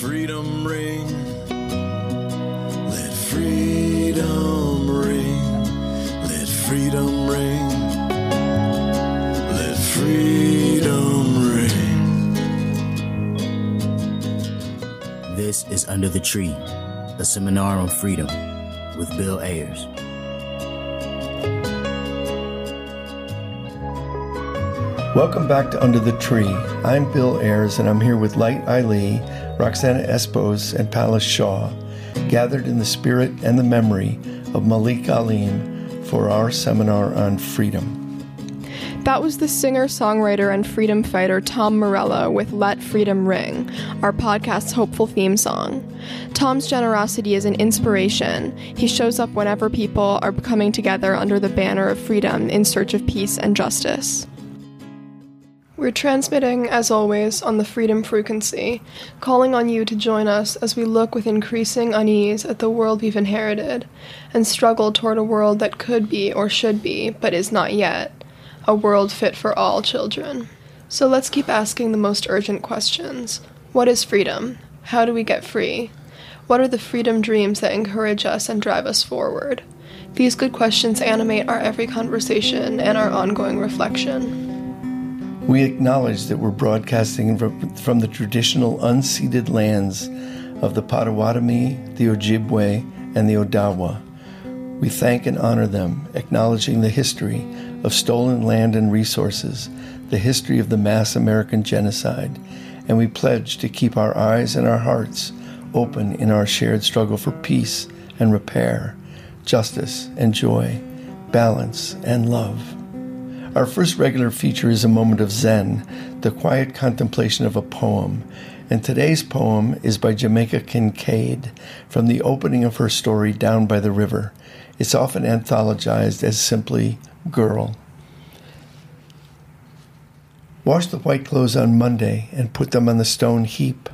freedom ring. Let freedom ring. Let freedom ring. Let freedom ring. This is Under the Tree, a seminar on freedom with Bill Ayers. Welcome back to Under the Tree. I'm Bill Ayers, and I'm here with Light Eileen, Roxana Espos, and Palace Shaw, gathered in the spirit and the memory of Malik Alim for our seminar on freedom. That was the singer, songwriter, and freedom fighter Tom Morello with Let Freedom Ring, our podcast's hopeful theme song. Tom's generosity is an inspiration. He shows up whenever people are coming together under the banner of freedom in search of peace and justice. We're transmitting, as always, on the Freedom Frequency, calling on you to join us as we look with increasing unease at the world we've inherited and struggle toward a world that could be or should be, but is not yet, a world fit for all children. So let's keep asking the most urgent questions What is freedom? How do we get free? What are the freedom dreams that encourage us and drive us forward? These good questions animate our every conversation and our ongoing reflection. We acknowledge that we're broadcasting from the traditional unceded lands of the Potawatomi, the Ojibwe, and the Odawa. We thank and honor them, acknowledging the history of stolen land and resources, the history of the mass American genocide, and we pledge to keep our eyes and our hearts open in our shared struggle for peace and repair, justice and joy, balance and love. Our first regular feature is a moment of Zen, the quiet contemplation of a poem. And today's poem is by Jamaica Kincaid from the opening of her story Down by the River. It's often anthologized as simply Girl. Wash the white clothes on Monday and put them on the stone heap.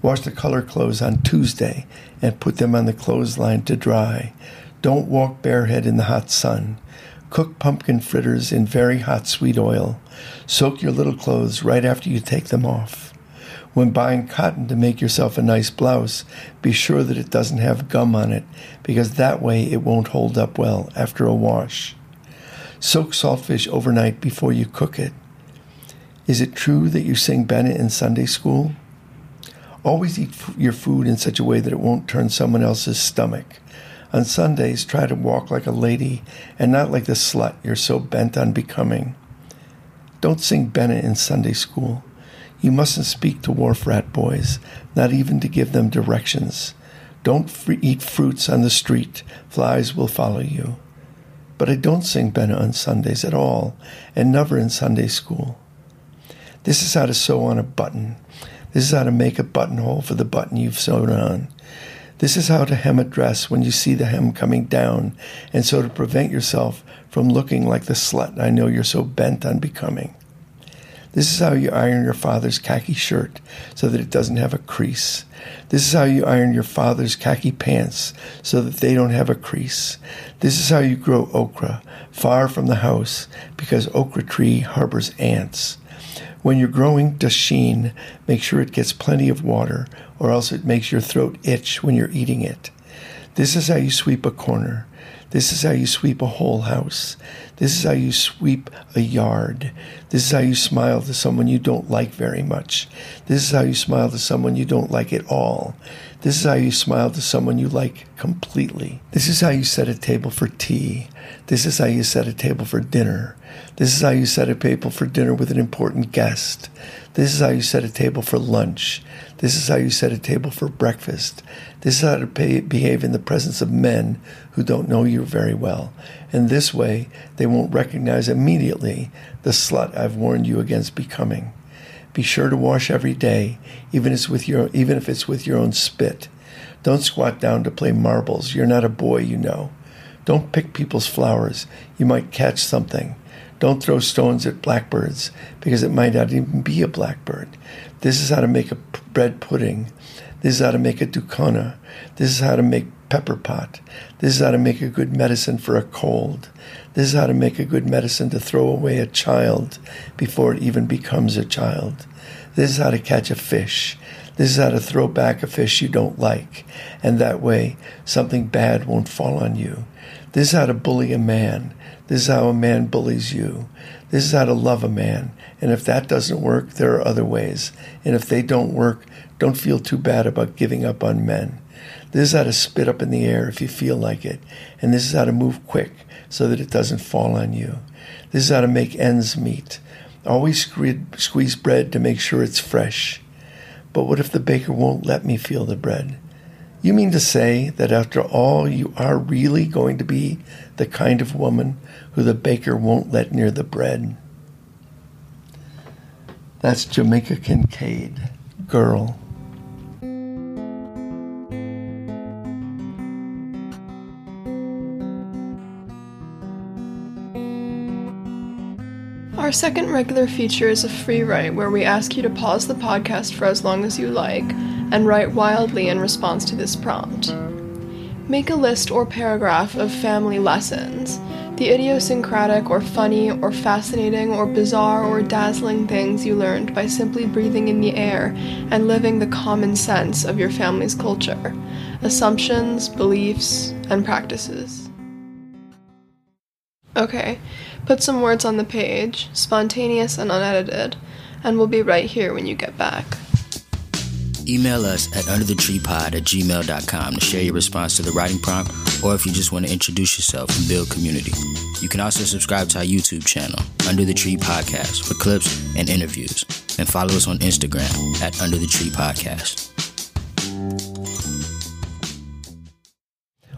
Wash the color clothes on Tuesday and put them on the clothesline to dry. Don't walk barehead in the hot sun. Cook pumpkin fritters in very hot sweet oil. Soak your little clothes right after you take them off. When buying cotton to make yourself a nice blouse, be sure that it doesn't have gum on it, because that way it won't hold up well after a wash. Soak saltfish overnight before you cook it. Is it true that you sing benna in Sunday school? Always eat f- your food in such a way that it won't turn someone else's stomach. On Sundays, try to walk like a lady and not like the slut you're so bent on becoming. Don't sing benna in Sunday school. You mustn't speak to wharf rat boys, not even to give them directions. Don't fr- eat fruits on the street, flies will follow you. But I don't sing benna on Sundays at all, and never in Sunday school. This is how to sew on a button. This is how to make a buttonhole for the button you've sewn on. This is how to hem a dress when you see the hem coming down, and so to prevent yourself from looking like the slut I know you're so bent on becoming. This is how you iron your father's khaki shirt so that it doesn't have a crease. This is how you iron your father's khaki pants so that they don't have a crease. This is how you grow okra far from the house because okra tree harbors ants. When you're growing dasheen, make sure it gets plenty of water, or else it makes your throat itch when you're eating it. This is how you sweep a corner. This is how you sweep a whole house. This is how you sweep a yard. This is how you smile to someone you don't like very much. This is how you smile to someone you don't like at all. This is how you smile to someone you like completely. This is how you set a table for tea. This is how you set a table for dinner. This is how you set a table for dinner with an important guest. This is how you set a table for lunch. This is how you set a table for breakfast. This is how to pay, behave in the presence of men who don't know you very well. And this way, they won't recognize immediately the slut I've warned you against becoming. Be sure to wash every day, even if it's with your, even if it's with your own spit. Don't squat down to play marbles. You're not a boy, you know. Don't pick people's flowers. You might catch something. Don't throw stones at blackbirds because it might not even be a blackbird. This is how to make a bread pudding. This is how to make a doukona. This is how to make pepper pot. This is how to make a good medicine for a cold. This is how to make a good medicine to throw away a child before it even becomes a child. This is how to catch a fish. This is how to throw back a fish you don't like, and that way something bad won't fall on you. This is how to bully a man. This is how a man bullies you. This is how to love a man. And if that doesn't work, there are other ways. And if they don't work, don't feel too bad about giving up on men. This is how to spit up in the air if you feel like it. And this is how to move quick so that it doesn't fall on you. This is how to make ends meet. Always squeeze bread to make sure it's fresh. But what if the baker won't let me feel the bread? You mean to say that after all, you are really going to be the kind of woman who the baker won't let near the bread? That's Jamaica Kincaid, girl. Our second regular feature is a free write where we ask you to pause the podcast for as long as you like and write wildly in response to this prompt. Make a list or paragraph of family lessons, the idiosyncratic or funny or fascinating or bizarre or dazzling things you learned by simply breathing in the air and living the common sense of your family's culture, assumptions, beliefs, and practices. Okay, put some words on the page, spontaneous and unedited, and we'll be right here when you get back. Email us at underthetreepod at gmail.com to share your response to the writing prompt or if you just want to introduce yourself and build community. You can also subscribe to our YouTube channel, Under the Tree Podcast, for clips and interviews. And follow us on Instagram at Under the Tree Podcast.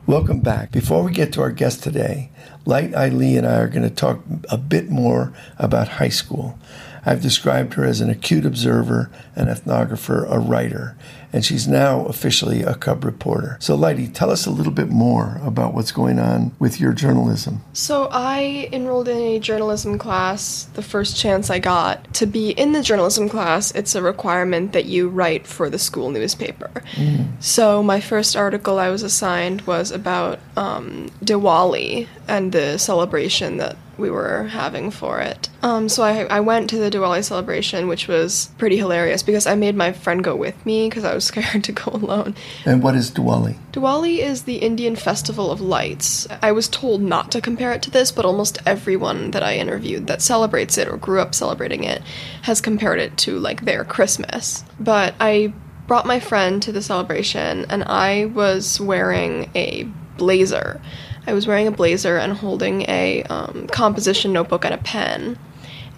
Welcome back. Before we get to our guest today, Light Eileen and I are going to talk a bit more about high school. I've described her as an acute observer, an ethnographer, a writer, and she's now officially a cub reporter. So, Lighty, tell us a little bit more about what's going on with your journalism. So, I enrolled in a journalism class the first chance I got. To be in the journalism class, it's a requirement that you write for the school newspaper. Mm. So, my first article I was assigned was about um, Diwali and the celebration that we were having for it. Um, so I, I went to the Diwali celebration, which was pretty hilarious because I made my friend go with me because I was scared to go alone. And what is Diwali? Diwali is the Indian festival of lights. I was told not to compare it to this, but almost everyone that I interviewed that celebrates it or grew up celebrating it has compared it to like their Christmas. But I brought my friend to the celebration and I was wearing a blazer. I was wearing a blazer and holding a um, composition notebook and a pen.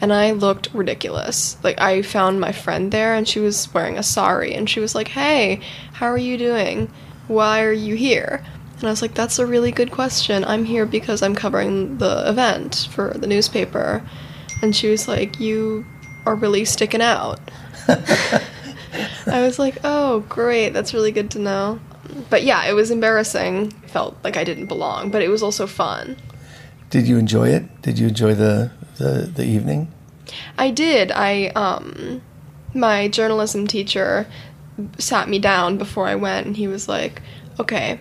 And I looked ridiculous. Like, I found my friend there and she was wearing a sari. And she was like, Hey, how are you doing? Why are you here? And I was like, That's a really good question. I'm here because I'm covering the event for the newspaper. And she was like, You are really sticking out. I was like, Oh, great. That's really good to know but yeah, it was embarrassing. Felt like I didn't belong, but it was also fun. Did you enjoy it? Did you enjoy the the, the evening? I did. I um my journalism teacher sat me down before I went and he was like, "Okay,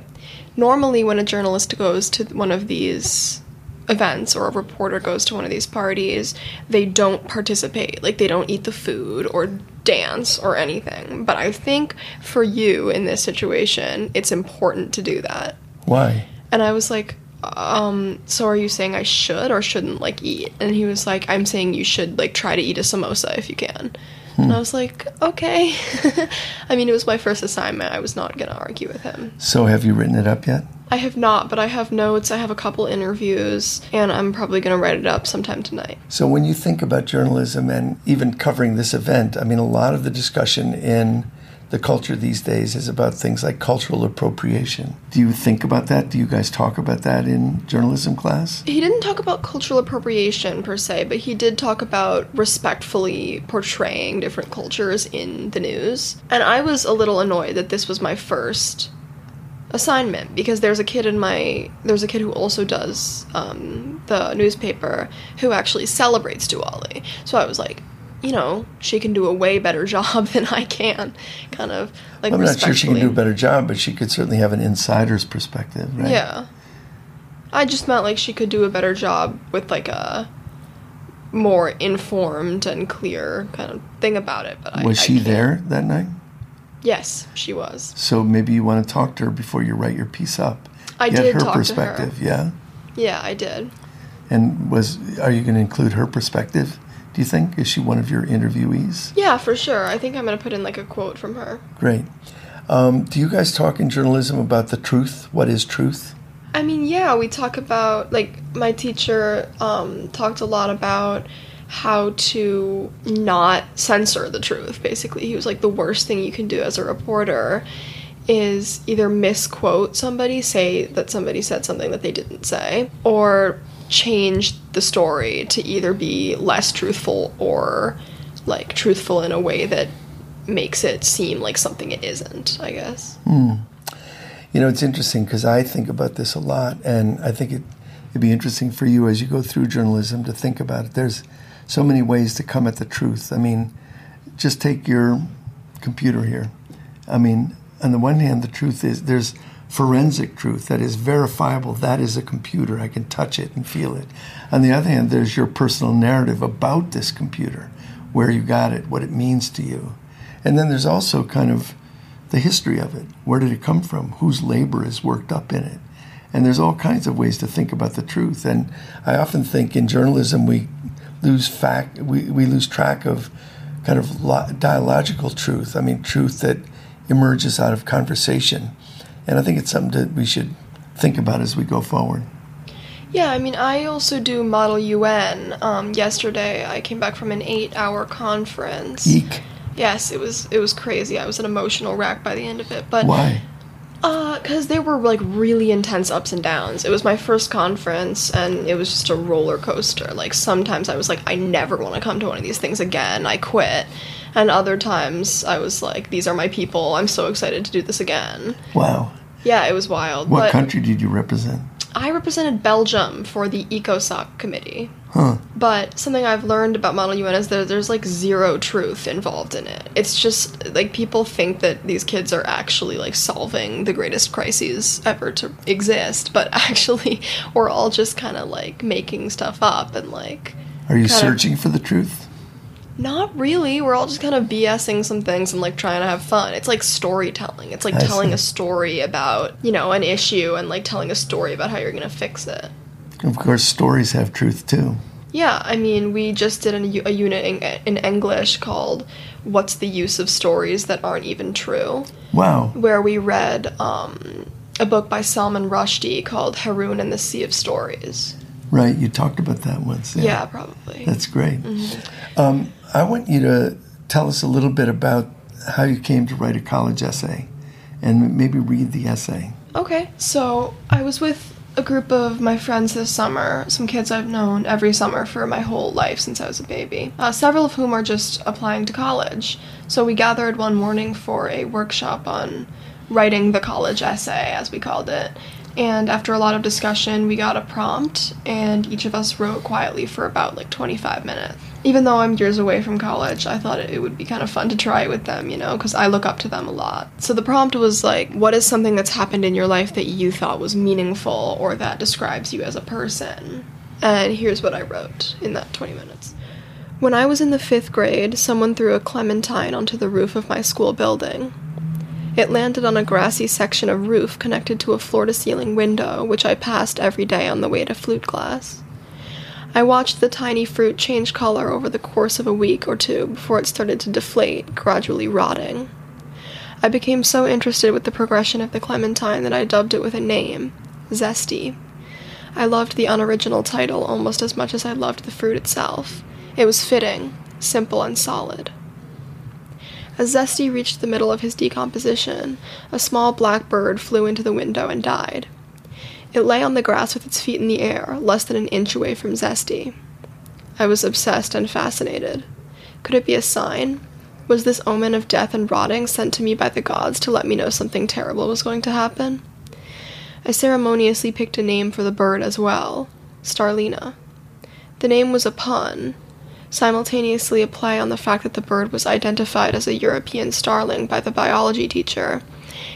normally when a journalist goes to one of these events or a reporter goes to one of these parties, they don't participate. Like they don't eat the food or dance or anything. But I think for you in this situation, it's important to do that. Why? And I was like, um, so are you saying I should or shouldn't like eat? And he was like, I'm saying you should like try to eat a samosa if you can. Hmm. And I was like, okay. I mean, it was my first assignment. I was not going to argue with him. So have you written it up yet? I have not, but I have notes. I have a couple interviews, and I'm probably going to write it up sometime tonight. So, when you think about journalism and even covering this event, I mean, a lot of the discussion in the culture these days is about things like cultural appropriation. Do you think about that? Do you guys talk about that in journalism class? He didn't talk about cultural appropriation per se, but he did talk about respectfully portraying different cultures in the news. And I was a little annoyed that this was my first assignment because there's a kid in my there's a kid who also does um, the newspaper who actually celebrates Diwali. So I was like, you know, she can do a way better job than I can. Kind of like I'm not sure she can do a better job, but she could certainly have an insider's perspective, right? Yeah. I just meant like she could do a better job with like a more informed and clear kind of thing about it. But was I, she I there that night? Yes, she was. So maybe you want to talk to her before you write your piece up. I Get did her talk to her. perspective, yeah. Yeah, I did. And was are you going to include her perspective? Do you think is she one of your interviewees? Yeah, for sure. I think I'm gonna put in like a quote from her. Great. Um, do you guys talk in journalism about the truth? What is truth? I mean, yeah, we talk about like my teacher um, talked a lot about how to not censor the truth. Basically, he was like the worst thing you can do as a reporter is either misquote somebody, say that somebody said something that they didn't say, or change the story to either be less truthful or like truthful in a way that makes it seem like something it isn't, I guess. Hmm. You know, it's interesting because I think about this a lot, and I think it, it'd be interesting for you as you go through journalism to think about it. There's so many ways to come at the truth. I mean, just take your computer here. I mean, on the one hand, the truth is there's forensic truth that is verifiable. That is a computer. I can touch it and feel it. On the other hand, there's your personal narrative about this computer, where you got it, what it means to you. And then there's also kind of the history of it. Where did it come from? Whose labor is worked up in it? And there's all kinds of ways to think about the truth. And I often think in journalism we lose fact, we, we lose track of kind of lo- dialogical truth. I mean, truth that emerges out of conversation. And I think it's something that we should think about as we go forward. Yeah, I mean, I also do Model UN. Um, yesterday, I came back from an eight-hour conference. Eek. Yes, it was it was crazy. I was an emotional wreck by the end of it. But Why? uh, because there were like really intense ups and downs. It was my first conference, and it was just a roller coaster. Like sometimes I was like, I never want to come to one of these things again. I quit. And other times I was like, these are my people. I'm so excited to do this again. Wow. Yeah, it was wild. What country did you represent? I represented Belgium for the ECOSOC committee. Huh. But something I've learned about Model UN is that there's like zero truth involved in it. It's just like people think that these kids are actually like solving the greatest crises ever to exist, but actually we're all just kind of like making stuff up and like Are you Kind of- searching for the truth? Not really. We're all just kind of BSing some things and like trying to have fun. It's like storytelling. It's like I telling see. a story about, you know, an issue and like telling a story about how you're going to fix it. Of course, stories have truth too. Yeah, I mean, we just did a unit in, in English called What's the Use of Stories That Aren't Even True? Wow. where we read um, a book by Salman Rushdie called Haroun and the Sea of Stories. Right. You talked about that once. Yeah, probably. That's great. Mm-hmm. Um, I want you to tell us a little bit about how you came to write a college essay and maybe read the essay. Okay, so I was with a group of my friends this summer, some kids I've known every summer for my whole life since I was a baby, uh, several of whom are just applying to college. So we gathered one morning for a workshop on writing the college essay, as we called it. And after a lot of discussion, we got a prompt, and each of us wrote quietly for about like 25 minutes. Even though I'm years away from college, I thought it would be kind of fun to try it with them, you know, because I look up to them a lot. So the prompt was like, what is something that's happened in your life that you thought was meaningful or that describes you as a person? And here's what I wrote in that 20 minutes. When I was in the fifth grade, someone threw a clementine onto the roof of my school building. It landed on a grassy section of roof connected to a floor to ceiling window, which I passed every day on the way to flute class. I watched the tiny fruit change color over the course of a week or two before it started to deflate, gradually rotting. I became so interested with the progression of the clementine that I dubbed it with a name Zesty. I loved the unoriginal title almost as much as I loved the fruit itself. It was fitting, simple, and solid. As Zesty reached the middle of his decomposition, a small black bird flew into the window and died. It lay on the grass with its feet in the air, less than an inch away from Zesty. I was obsessed and fascinated. Could it be a sign? Was this omen of death and rotting sent to me by the gods to let me know something terrible was going to happen? I ceremoniously picked a name for the bird as well Starlina. The name was a pun, simultaneously a play on the fact that the bird was identified as a European starling by the biology teacher,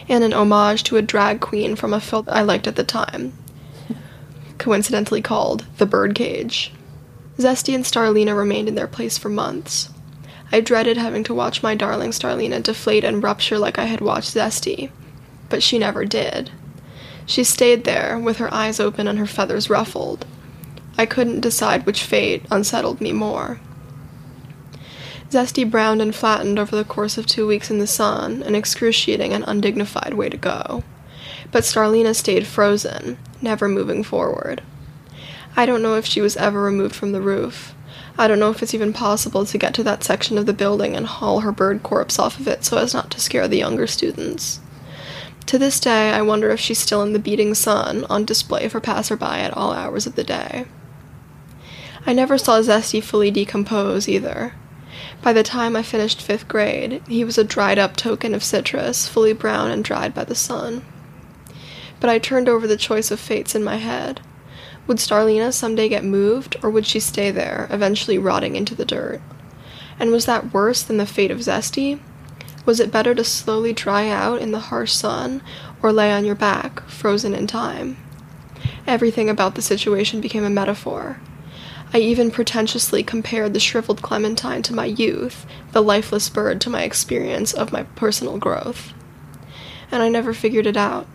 and an homage to a drag queen from a film I liked at the time, coincidentally called The Birdcage. Zesty and Starlina remained in their place for months. I dreaded having to watch my darling Starlina deflate and rupture like I had watched Zesty, but she never did. She stayed there, with her eyes open and her feathers ruffled. I couldn't decide which fate unsettled me more. Zesty browned and flattened over the course of two weeks in the sun, an excruciating and undignified way to go. But Starlina stayed frozen, never moving forward. I don't know if she was ever removed from the roof. I don't know if it's even possible to get to that section of the building and haul her bird corpse off of it so as not to scare the younger students. To this day, I wonder if she's still in the beating sun, on display for passerby at all hours of the day. I never saw Zesty fully decompose either. By the time I finished fifth grade, he was a dried up token of citrus, fully brown and dried by the sun. But I turned over the choice of fates in my head. Would Starlina someday get moved, or would she stay there, eventually rotting into the dirt? And was that worse than the fate of Zesty? Was it better to slowly dry out in the harsh sun, or lay on your back, frozen in time? Everything about the situation became a metaphor. I even pretentiously compared the shriveled clementine to my youth, the lifeless bird to my experience of my personal growth. And I never figured it out.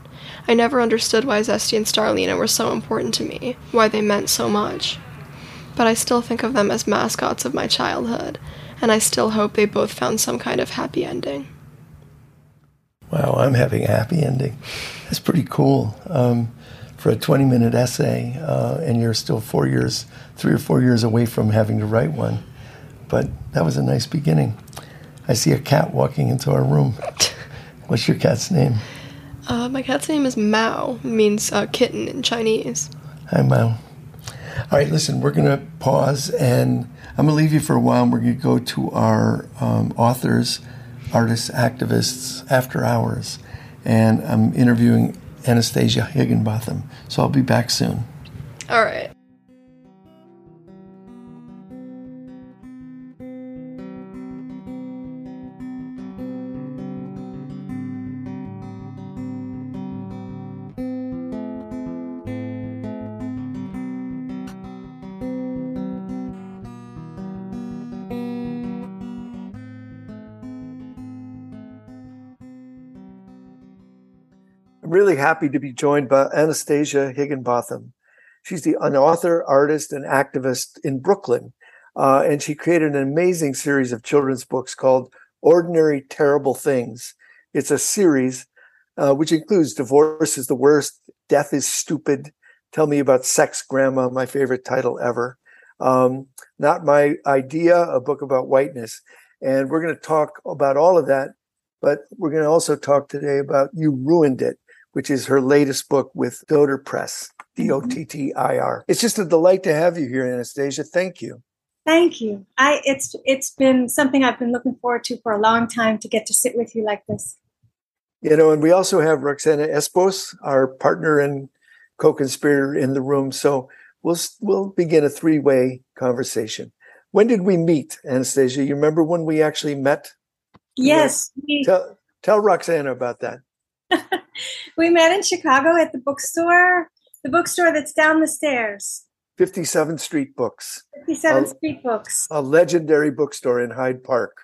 I never understood why Zesty and Starlina were so important to me, why they meant so much. But I still think of them as mascots of my childhood, and I still hope they both found some kind of happy ending. Wow, I'm having a happy ending. That's pretty cool. Um, for a 20 minute essay, uh, and you're still four years, three or four years away from having to write one. But that was a nice beginning. I see a cat walking into our room. What's your cat's name? Uh, my cat's name is Mao, means uh, kitten in Chinese. Hi, Mao. All right, listen, we're going to pause and I'm going to leave you for a while. And we're going to go to our um, authors, artists, activists after hours. And I'm interviewing Anastasia Higginbotham. So I'll be back soon. All right. Really happy to be joined by Anastasia Higginbotham. She's the, an author, artist, and activist in Brooklyn. Uh, and she created an amazing series of children's books called Ordinary Terrible Things. It's a series uh, which includes Divorce is the Worst, Death is Stupid, Tell Me About Sex Grandma, my favorite title ever. Um, Not My Idea, a book about whiteness. And we're going to talk about all of that, but we're going to also talk today about You Ruined It, which is her latest book with Dottir Press, D O T mm-hmm. T I R. It's just a delight to have you here, Anastasia. Thank you. Thank you. I it's it's been something I've been looking forward to for a long time to get to sit with you like this. You know, and we also have Roxana Espos, our partner and co-conspirator in the room. So we'll we'll begin a three-way conversation. When did we meet, Anastasia? You remember when we actually met? Yes. We, tell, tell Roxana about that. we met in Chicago at the bookstore, the bookstore that's down the stairs. 57th Street Books. 57th a, Street Books. A legendary bookstore in Hyde Park.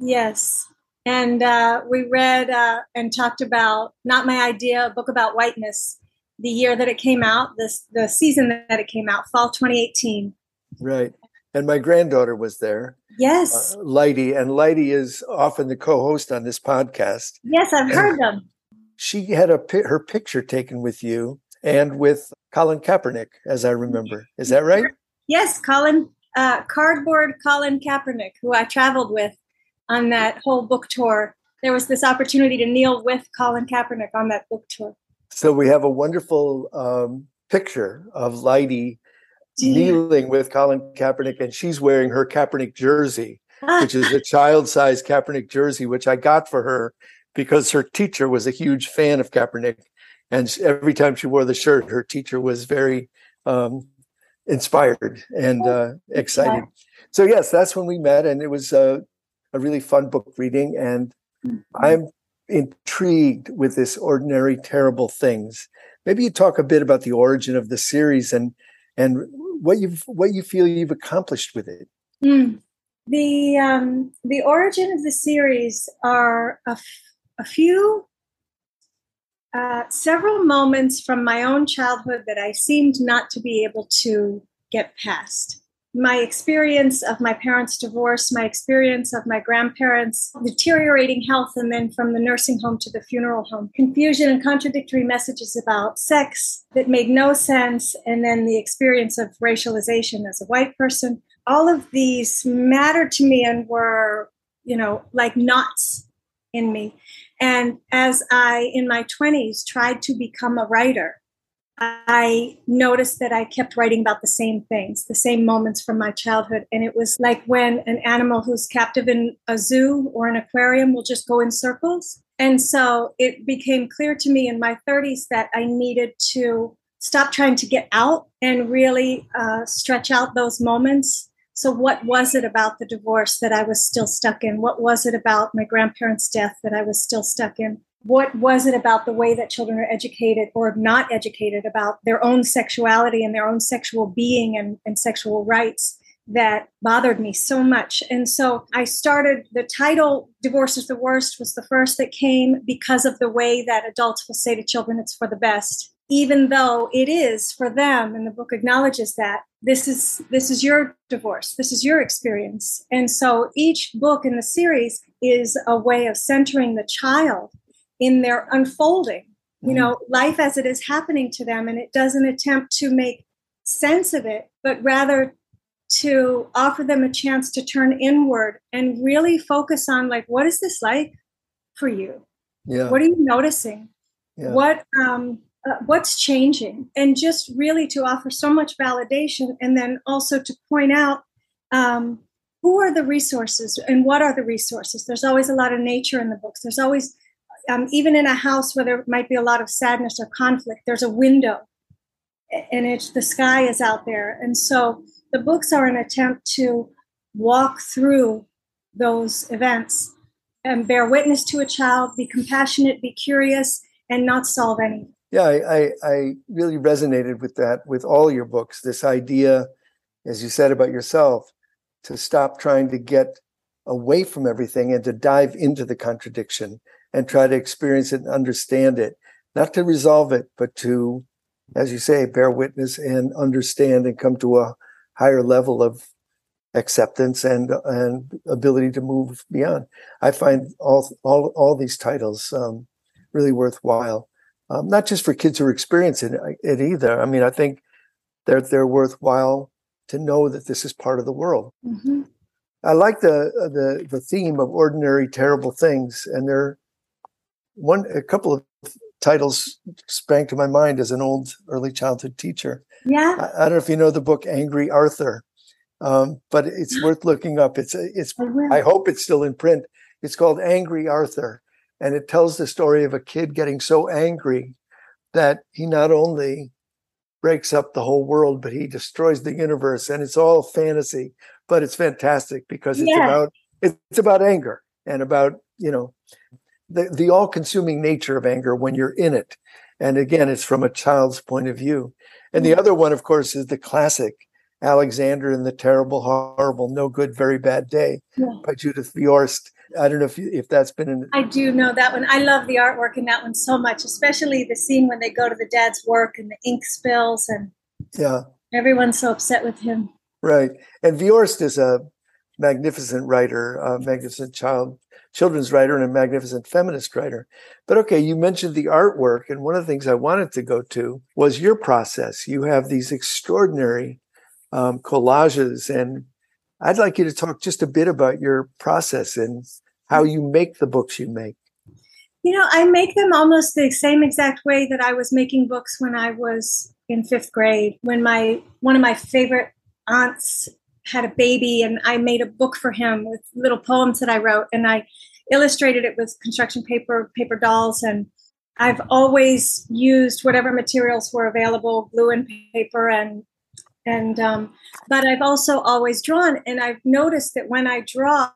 Yes. And uh, we read uh, and talked about Not My Idea, a book about whiteness, the year that it came out, this the season that it came out, fall 2018. Right. And my granddaughter was there. Yes. Uh, Lighty. And Lighty is often the co host on this podcast. Yes, I've heard them she had a her picture taken with you and with Colin Kaepernick, as I remember. Is that right? Yes, Colin, uh, cardboard Colin Kaepernick, who I traveled with on that whole book tour. There was this opportunity to kneel with Colin Kaepernick on that book tour. So we have a wonderful um, picture of Lighty kneeling with Colin Kaepernick, and she's wearing her Kaepernick jersey, ah. which is a child-sized Kaepernick jersey, which I got for her because her teacher was a huge fan of Kaepernick. And every time she wore the shirt, her teacher was very um, inspired and uh, excited. So, yes, that's when we met. And it was uh, a really fun book reading. And mm-hmm. I'm intrigued with this ordinary, terrible things. Maybe you talk a bit about the origin of the series and and what you what you feel you've accomplished with it. Mm. The um, the origin of the series are a, a few uh, several moments from my own childhood that I seemed not to be able to get past. My experience of my parents' divorce, my experience of my grandparents' deteriorating health, and then from the nursing home to the funeral home. Confusion and contradictory messages about sex that made no sense, and then the experience of racialization as a white person. All of these mattered to me and were, you know, like knots in me. And as I, in my 20s, tried to become a writer, I noticed that I kept writing about the same things, the same moments from my childhood. And it was like when an animal who's captive in a zoo or an aquarium will just go in circles. And so it became clear to me in my 30s that I needed to stop trying to get out and really uh, stretch out those moments so, what was it about the divorce that I was still stuck in? What was it about my grandparents' death that I was still stuck in? What was it about the way that children are educated or not educated about their own sexuality and their own sexual being and, and sexual rights that bothered me so much? And so I started the title, Divorce is the Worst, was the first that came because of the way that adults will say to children, it's for the best even though it is for them and the book acknowledges that this is this is your divorce this is your experience. And so each book in the series is a way of centering the child in their unfolding. You know life as it is happening to them and it doesn't attempt to make sense of it but rather to offer them a chance to turn inward and really focus on like what is this like for you? Yeah. what are you noticing? Yeah. what um uh, what's changing? And just really to offer so much validation and then also to point out um, who are the resources and what are the resources? There's always a lot of nature in the books. There's always um, even in a house where there might be a lot of sadness or conflict there's a window and it's the sky is out there. And so the books are an attempt to walk through those events and bear witness to a child be compassionate be curious and not solve anything yeah I, I, I really resonated with that with all your books. This idea as you said about yourself to stop trying to get away from everything and to dive into the contradiction and try to experience it and understand it. Not to resolve it but to as you say bear witness and understand and come to a higher level of acceptance and and ability to move beyond. I find all all all these titles um, really worthwhile um, not just for kids who are experiencing it, it, either. I mean, I think they're they're worthwhile to know that this is part of the world. Mm-hmm. I like the the the theme of ordinary terrible things, and there one a couple of titles sprang to my mind as an old early childhood teacher. Yeah, I, I don't know if you know the book Angry Arthur, um, but it's worth looking up. It's it's I hope it's still in print. It's called Angry Arthur and it tells the story of a kid getting so angry that he not only breaks up the whole world, but he destroys the universe. And it's all fantasy, but it's fantastic because it's Yeah. about it's about anger and about you know the the all consuming nature of anger when you're in it. And again, it's from a child's point of view. And the mm. other one, of course, is the classic Alexander and the Terrible, Horrible, No Good, Very Bad Day Yeah. by Judith Viorst. I don't know if you, if that's been in I do know that one. I love the artwork in that one so much, especially the scene when they go to the dad's work and the ink spills and yeah everyone's so upset with him. right. And Viorst is a magnificent writer, a magnificent child children's writer, and a magnificent feminist writer. But okay, you mentioned the artwork, and one of the things I wanted to go to was your process. You have these extraordinary um, collages, and I'd like you to talk just a bit about your process and how you make the books you make. You know, I make them almost the same exact way that I was making books when I was in fifth grade. When my one of my favorite aunts had a baby, and I made a book for him with little poems that I wrote, and I illustrated it with construction paper, paper dolls, and I've always used whatever materials were available, glue and paper, and and um, but I've also always drawn, and I've noticed that when I draw,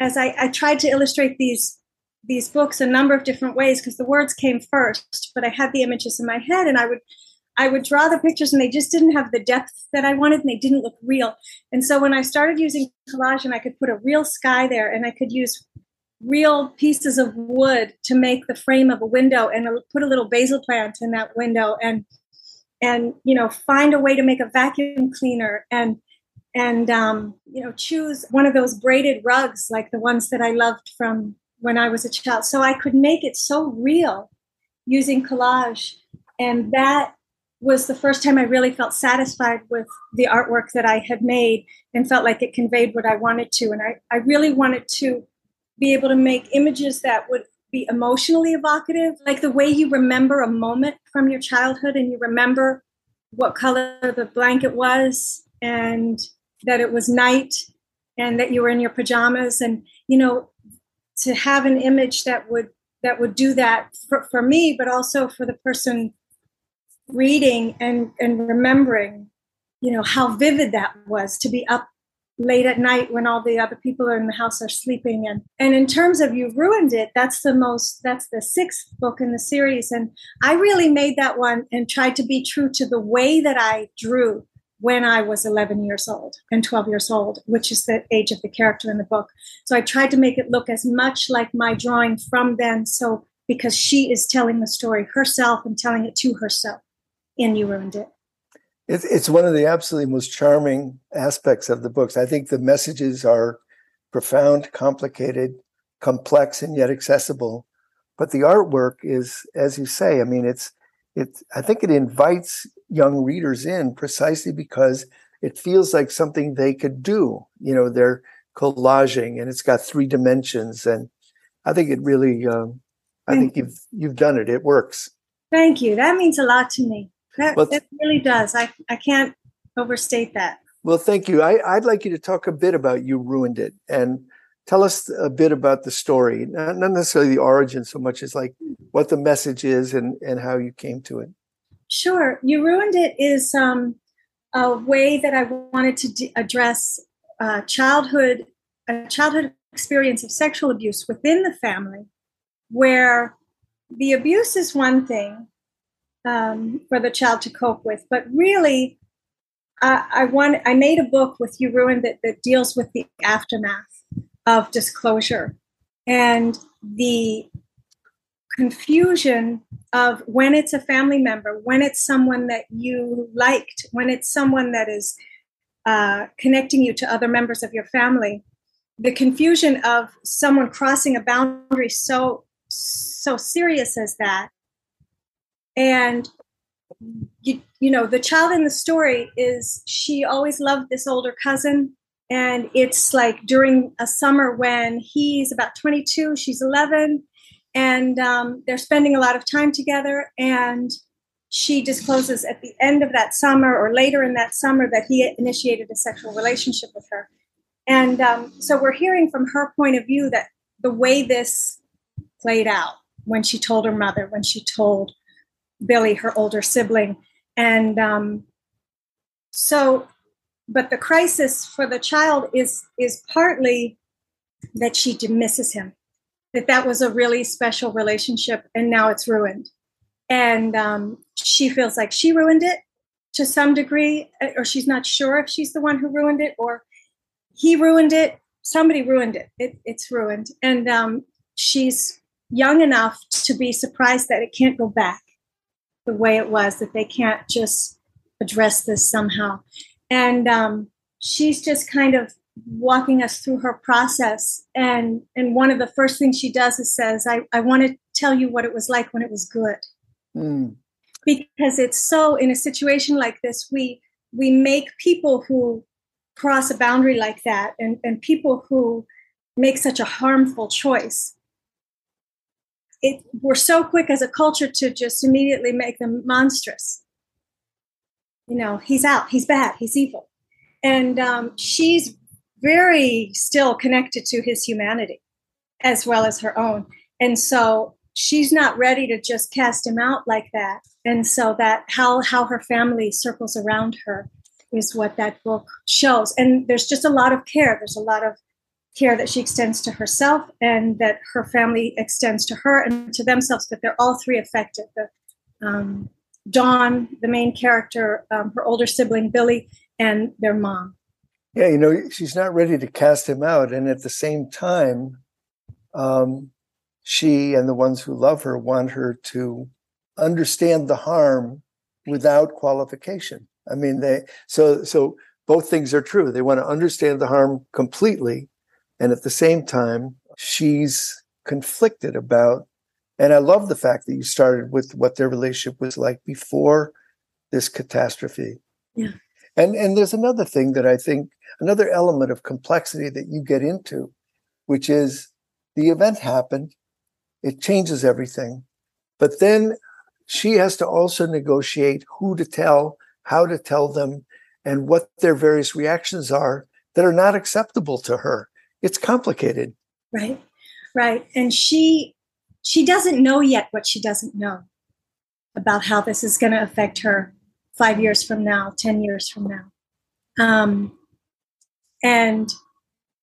as I, I tried to illustrate these these books a number of different ways because the words came first, but I had the images in my head, and I would I would draw the pictures and they just didn't have the depth that I wanted and they didn't look real. And so when I started using collage and I could put a real sky there and I could use real pieces of wood to make the frame of a window and put a little basil plant in that window and and you know find a way to make a vacuum cleaner and and um, you know choose one of those braided rugs like the ones that I loved from when I was a child. So I could make it so real using collage, and that was the first time I really felt satisfied with the artwork that I had made and felt like it conveyed what I wanted to. And I, I really wanted to be able to make images that would be emotionally evocative, like the way you remember a moment from your childhood and you remember what color the blanket was and that it was night and that you were in your pajamas. And you know to have an image that would that would do that for, for me but also for the person reading and and remembering you know how vivid that was to be up late at night when all the other people in the house are sleeping. And and in terms of you ruined it that's the most that's the sixth book in the series. And i really made that one and tried to be true to the way that i drew when I was 11 years old and 12 years old, which is the age of the character in the book. So I tried to make it look as much like my drawing from then. So because she is telling the story herself and telling it to herself, and you ruined it. It's one of the absolutely most charming aspects of the books. I think the messages are profound, complicated, complex, and yet accessible. But the artwork is, as you say, I mean, it's it I think it invites young readers in precisely because it feels like something they could do. You know, they're collaging and it's got three dimensions, and I think it really. Um, I think you've you've done it. It works. Thank you. That means a lot to me. That, well, that really does. I I can't overstate that. Well, thank you. I, I'd like you to talk a bit about You Ruined It and tell us a bit about the story, not, not necessarily the origin so much as like what the message is and, and how you came to it. Sure. You Ruined It is um, a way that I wanted to d- address uh, childhood, a childhood experience of sexual abuse within the family, where the abuse is one thing um, for the child to cope with, but really, I want I made a book with You Ruined It that deals with the aftermath of disclosure. And the confusion of when it's a family member, when it's someone that you liked, when it's someone that is uh, connecting you to other members of your family, the confusion of someone crossing a boundary so so serious as that, and you, you know the child in the story is she always loved this older cousin and it's like during a summer when he's about 22 she's 11 and um, they're spending a lot of time together and she discloses at the end of that summer or later in that summer that he initiated a sexual relationship with her. And um, so we're hearing from her point of view that the way this played out when she told her mother when she told billy her older sibling and um, so but the crisis for the child is is partly that she misses him that that was a really special relationship and now it's ruined. And um, she feels like she ruined it to some degree or she's not sure if she's the one who ruined it or he ruined it. Somebody ruined it, it it's ruined. And um, she's young enough to be surprised that it can't go back the way it was that they can't just address this somehow and um, she's just kind of walking us through her process. And and one of the first things she does is says i, I want to tell you what it was like when it was good. Mm. because it's so in a situation like this we we make people who cross a boundary like that and, and people who make such a harmful choice. It, we're so quick as a culture to just immediately make them monstrous you know, he's out, he's bad, he's evil. And um, she's very still connected to his humanity as well as her own. And so she's not ready to just cast him out like that. And so that how how her family circles around her is what that book shows. And there's just a lot of care. There's a lot of care that she extends to herself and that her family extends to her and to themselves, but they're all three affected. The um, Dawn, the main character, um, her older sibling Billy, and their mom. Yeah, you know, she's not ready to cast him out. And at the same time, um, she and the ones who love her want her to understand the harm without qualification. I mean, they so so both things are true. They want to understand the harm completely, and at the same time, she's conflicted about. And I love the fact that you started with what their relationship was like before this catastrophe. Yeah. And and there's another thing that I think another element of complexity that you get into, which is the event happened, it changes everything, but then she has to also negotiate who to tell, how to tell them, and what their various reactions are that are not acceptable to her. It's complicated. Right. Right. And she she doesn't know yet what she doesn't know about how this is going to affect her five years from now, 10 years from now. Um, and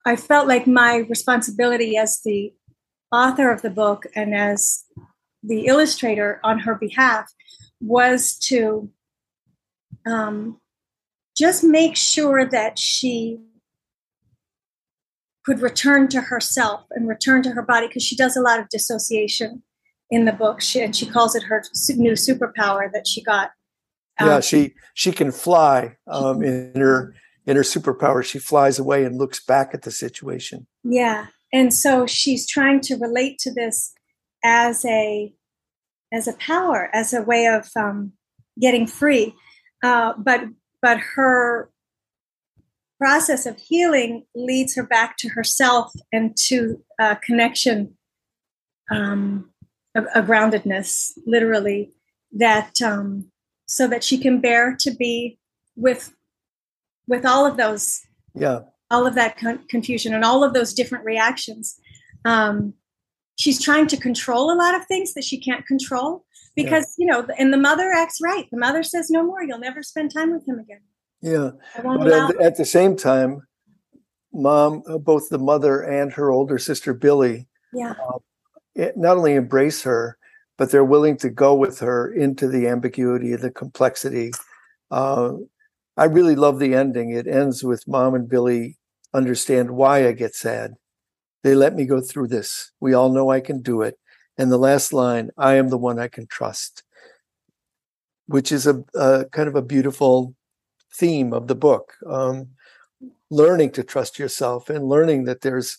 I felt like my responsibility as the author of the book and as the illustrator on her behalf was to um, just make sure that she could return to herself and return to her body because she does a lot of dissociation in the book. She, and she calls it her new superpower that she got um, yeah she she can fly um, in her in her superpower. She flies away and looks back at the situation. Yeah and so she's trying to relate to this as a as a power as a way of um, getting free. Uh, but but her process of healing leads her back to herself and to a connection um, a, a groundedness literally that um, so that she can bear to be with with all of those yeah. all of that con- confusion and all of those different reactions. Um, she's trying to control a lot of things that she can't control because yeah. you know and the mother acts right. The mother says no more. You'll never spend time with him again yeah but at, at, the same time mom uh, both the mother and her older sister billy yeah. uh, it, not only embrace her but they're willing to go with her into the ambiguity and the complexity. Uh, i really love the ending. It ends with mom and billy understand why i get sad. They let me go through this. We all know i can do it. And the last line i am the one i can trust which is a, a kind of a beautiful theme of the book um, learning to trust yourself and learning that there's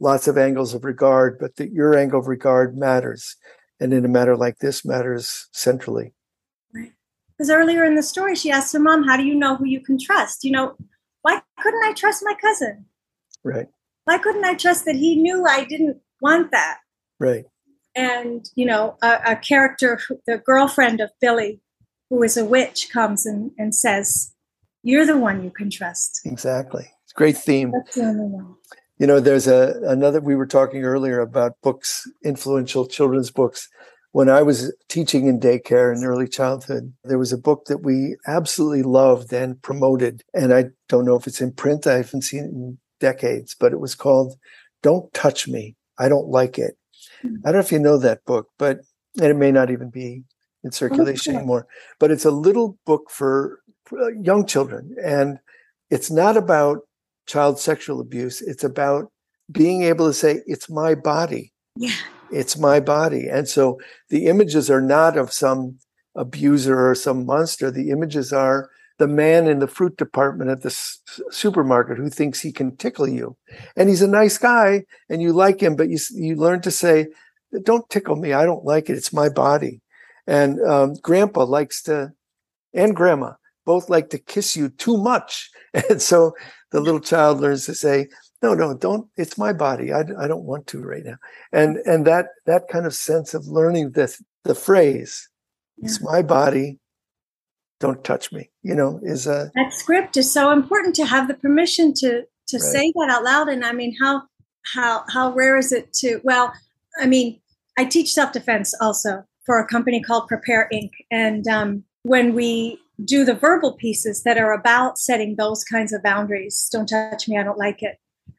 lots of angles of regard but that your angle of regard matters and in a matter like this matters centrally. Right. Because earlier in the story she asked her mom how do you know who you can trust? You know why couldn't i trust my cousin? Right. Why couldn't i trust that he knew i didn't want that? Right. And you know a, a character the girlfriend of billy who is a witch comes and, and says you're the one you can trust. Exactly. It's a great theme. That's the only one. You know, there's a another we were talking earlier about books, influential children's books. When I was teaching in daycare in early childhood, there was a book that we absolutely loved and promoted. And I don't know if it's in print, I haven't seen it in decades, but it was called Don't Touch Me. I Don't Like It. Mm-hmm. I don't know if you know that book, but and it may not even be in circulation anymore. But it's a little book for young children. And it's not about child sexual abuse, it's about being able to say, it's my body. Yeah. It's my body. And so the images are not of some abuser or some monster. The images are the man in the fruit department at the s- supermarket who thinks he can tickle you. And he's a nice guy and you like him, but you, you learn to say, don't tickle me. I don't like it. It's my body. And um, grandpa likes to, and grandma both like to kiss you too much. And so the little child learns to say, no, no, don't, it's my body. I, I don't want to right now. And, and that, that kind of sense of learning the, the phrase, yeah. it's my body. Don't touch me, you know, is a, that script is so important to have the permission to, to right. say that out loud. And I mean, how, how, how rare is it to, well, I mean, I teach self-defense also for a company called Prepare Inc. And um, when we do the verbal pieces that are about setting those kinds of boundaries. Don't touch me, I don't like it.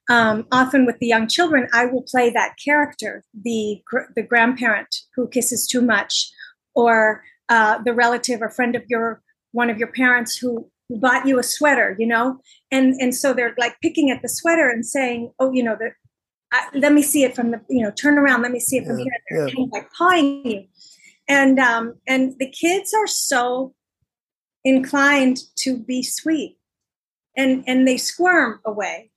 Um, often with the young children, I will play that character, the the grandparent who kisses too much, or uh, the relative or friend of your one of your parents who bought you a sweater, you know, and and so they're like picking at the sweater and saying, oh, you know, the, I, let me see it from the, you know, turn around, let me see it from Yeah, here. They're yeah. kind of like pawing you, and um, and the kids are so inclined to be sweet, and and they squirm away,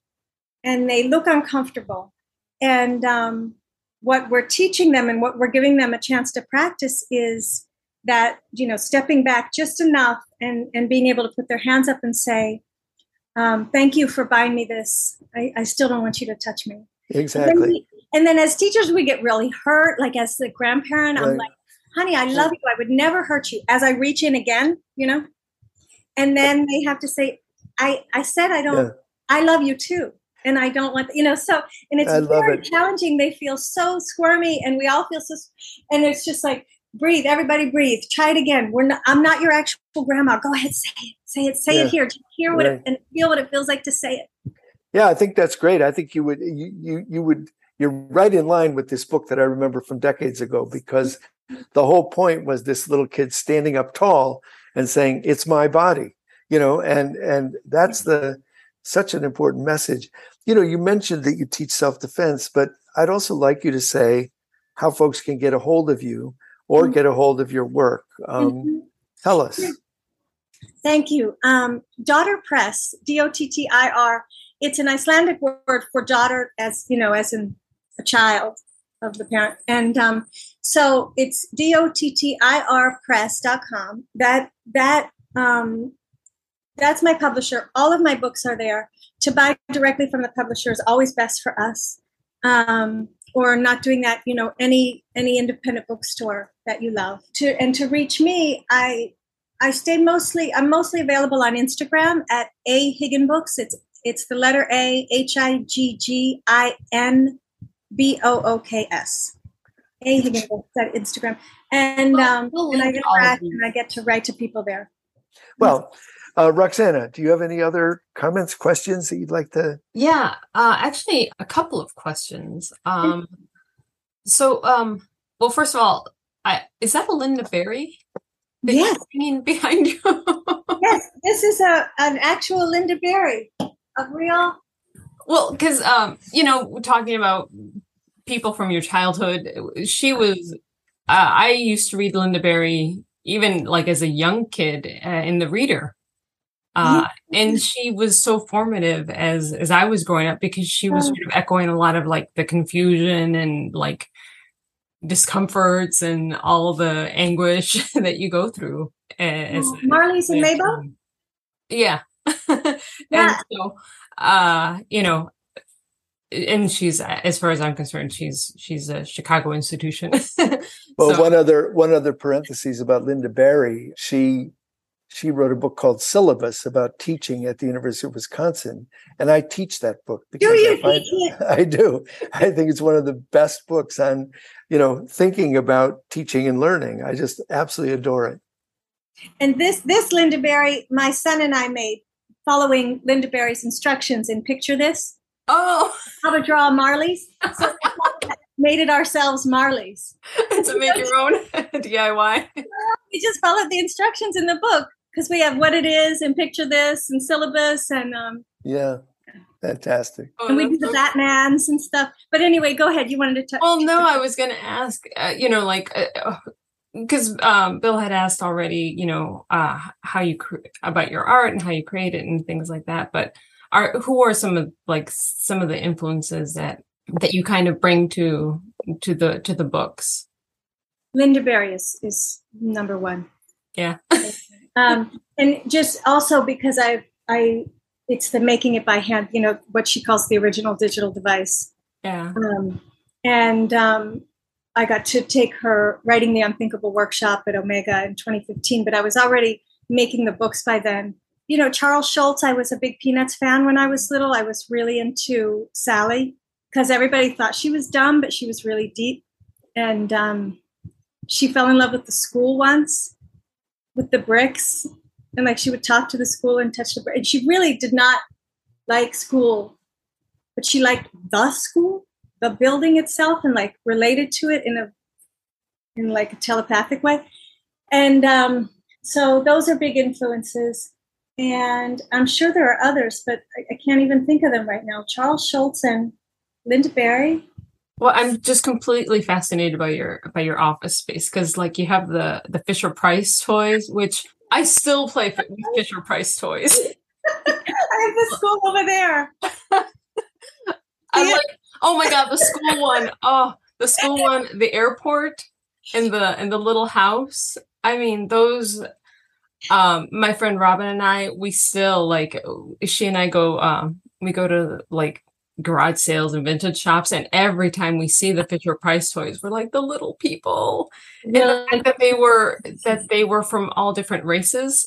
and they look uncomfortable, and um, what we're teaching them and what we're giving them a chance to practice is that you know stepping back just enough and and being able to put their hands up and say um, thank you for buying me this. I, I still don't want you to touch me. And then, Exactly. we- and then as teachers we get really hurt. Like as the grandparent i'm like honey i love you. I would never hurt you. As i reach in again you know and then they have to say i i said i don't Yeah. i love you too and i don't want you know so and it's very it. challenging they feel so squirmy and we all feel so and it's just like breathe everybody breathe try it again we're not i'm not your actual grandma go ahead say it say it say Yeah. it here Just hear what Right. it and feel what it feels like to say it Yeah, I think that's great. I think you would you you you would you're right in line with this book that I remember from decades ago because the whole point was this little kid standing up tall and saying it's my body, you know, and and that's the such an important message. You know, you mentioned that you teach self-defense, but I'd also like you to say how folks can get a hold of you or Mhm. get a hold of your work. Um, Mhm. Tell us. Thank you. Um, Dottir press, D O T T I R. It's an Icelandic word for daughter, as you know, as in a child of the parent. And um, so it's D O T T I R press.com. That, that, um, that's my publisher. All of my books are there. To buy directly from the publisher is always best for us. Um, or not doing that, you know, any any independent bookstore that you love. To and to reach me, I I stay mostly. I'm mostly available on Instagram at a Higgin Books. It's it's the letter A H I G G I N B O O K S. A Higgin Books at Instagram, and um, we'll and I link get back and I get to write to people there. Well, uh, Roxana, do you have any other comments, questions that you'd like to? Yeah, uh, actually, a couple of questions. Um, so, um, well, first of all, I is that a Lynda Barry? that you're Yes, hanging behind you. yes, this is a an actual Lynda Barry, a real. Well, because um, you know, talking about people from your childhood, she was. Uh, I used to read Lynda Barry even like as a young kid uh, in the reader, uh, and she was so formative as as I was growing up because she was sort of echoing a lot of like the confusion and like discomforts and all the anguish that you go through as Oh, Marlys and Maybonne. um, yeah. and Yeah. so, uh, you know, and she's, as far as I'm concerned, she's she's a Chicago institution. Well, So- one other one other parenthesis about Lynda Barry. She she wrote a book called Syllabus about teaching at the University of Wisconsin, and I teach that book because you I, find, teach it? I do. I think it's one of the best books on you know thinking about teaching and learning. I just absolutely adore it. And this this Lynda barry my son and I made following Lynda Barry's instructions. And picture this: oh, how to draw Marlys. So made it ourselves Marlys. to make your own DIY. We just followed the instructions in the book because we have what it is and picture this and syllabus and um Yeah, fantastic. Oh, and we do the Batmans and stuff. But anyway, go ahead. You wanted to touch. Well, no, I was going to ask, uh, you know, like, because um, Bill had asked already, you know, uh, how you cre- about your art and how you create it and things like that. But are who are some of like some of the influences that that you kind of bring to to the to the books? Lynda Barry is, is number one. Yeah. um, and just also because I I it's the making it by hand. You know what she calls the original digital device. Yeah. Um, and um, I got to take her writing the unthinkable workshop at Omega in 2015. But I was already making the books by then. You know, Charles Schulz. I was a big Peanuts fan when I was little. I was really into Sally because everybody thought she was dumb, but she was really deep. And um, she fell in love with the school once, with the bricks, and like she would talk to the school and touch the brick. And she really did not like school, but she liked the school, the building itself, and like related to it in a in like a telepathic way. and um, so those are big influences. And I'm sure there are others, but I, I can't even think of them right now. Charles Schulz and lynda Barry. Well, I'm just completely fascinated by your by your office space because, like, you have the the Fisher Price toys, which I still play with Fisher Price toys. I have the school over there. I like. Oh my god, the school one. Oh, the school one, the airport, and the and the little house. I mean, those um my friend Robin and I, we still like she and I go um we go to like garage sales and vintage shops and every time we see the Fisher Price toys, we're like the little people. Yeah. And that they were that they were from all different races.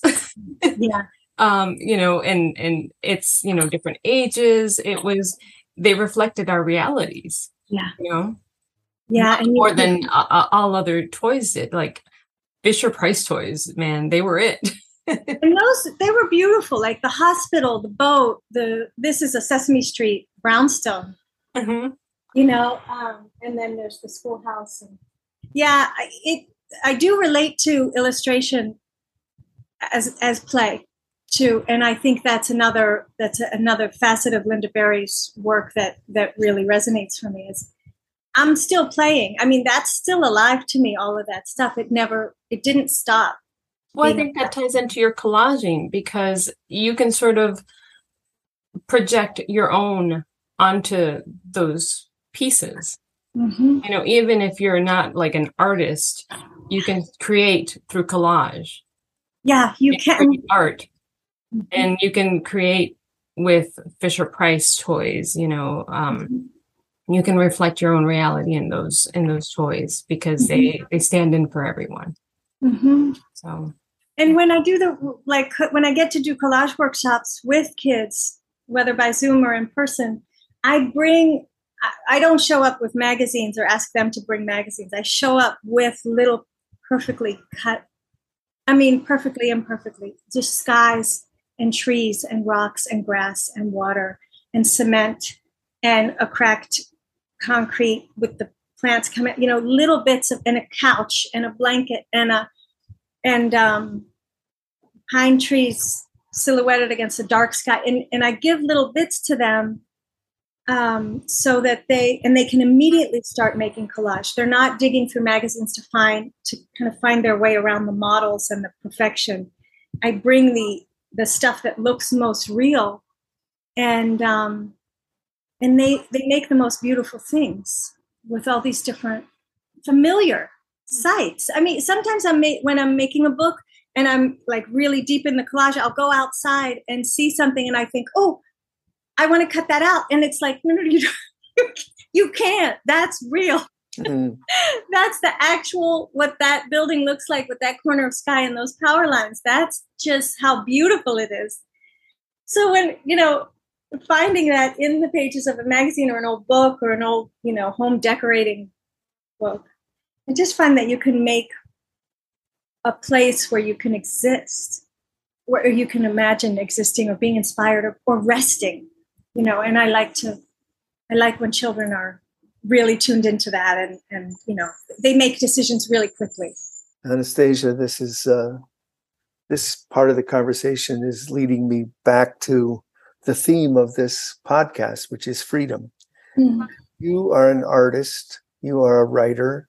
yeah. um, you know, and and it's, you know, different ages. It was they reflected our realities. Yeah. You know. Yeah, and more than uh, all other toys did. Like Fisher Price toys, man, they were it. and those they were beautiful, like the hospital, the boat, the this is a Sesame Street brownstone. Mm-hmm. You know, um, and then there's the schoolhouse, and yeah, it. I do relate to illustration as as play too, and I think that's another that's another facet of Lynda Barry's work that that really resonates for me. Is I'm still playing. I mean, that's still alive to me. All of that stuff. It never. It didn't stop. Well, I think that ties into your collaging because you can sort of project your own onto those pieces. Mm-hmm. You know, even if you're not like an artist, you can create through collage. Yeah, you can art, mm-hmm. and you can create with Fisher Price toys. You know, um, mm-hmm. you can reflect your own reality in those in those toys because they Mm-hmm. they stand in for everyone. Mhm. So and when I do the like when I get to do collage workshops with kids, whether by Zoom or in person, I bring I don't show up with magazines or ask them to bring magazines. I show up with little perfectly cut I mean perfectly imperfectly, just skies and trees and rocks and grass and water and cement and a cracked concrete with the plants coming, you know, little bits of and a couch and a blanket and a and um, pine trees silhouetted against a dark sky. And, and i give little bits to them um, so that they and they can immediately start making collage. They're not digging through magazines to find to kind of find their way around the models and the perfection. I bring the the stuff that looks most real and um, and they they make the most beautiful things with all these different familiar sights. I mean, sometimes I'm ma- when I'm making a book and I'm like really deep in the collage, I'll go outside and see something and I think, oh, I want to cut that out, and it's like, no, no, you you can't. That's real. Mm. That's the actual what that building looks like with that corner of sky and those power lines. That's just how beautiful it is. So when you know finding that in the pages of a magazine or an old book or an old you know home decorating book I just find that you can make a place where you can exist, where you can imagine existing or being inspired or, or resting, you know. And I like to, I like when children are really tuned into that and, and you know, they make decisions really quickly. Anastasia, this is uh, this part of the conversation is leading me back to the theme of this podcast, which is freedom. Mm-hmm. You are an artist. You are a writer.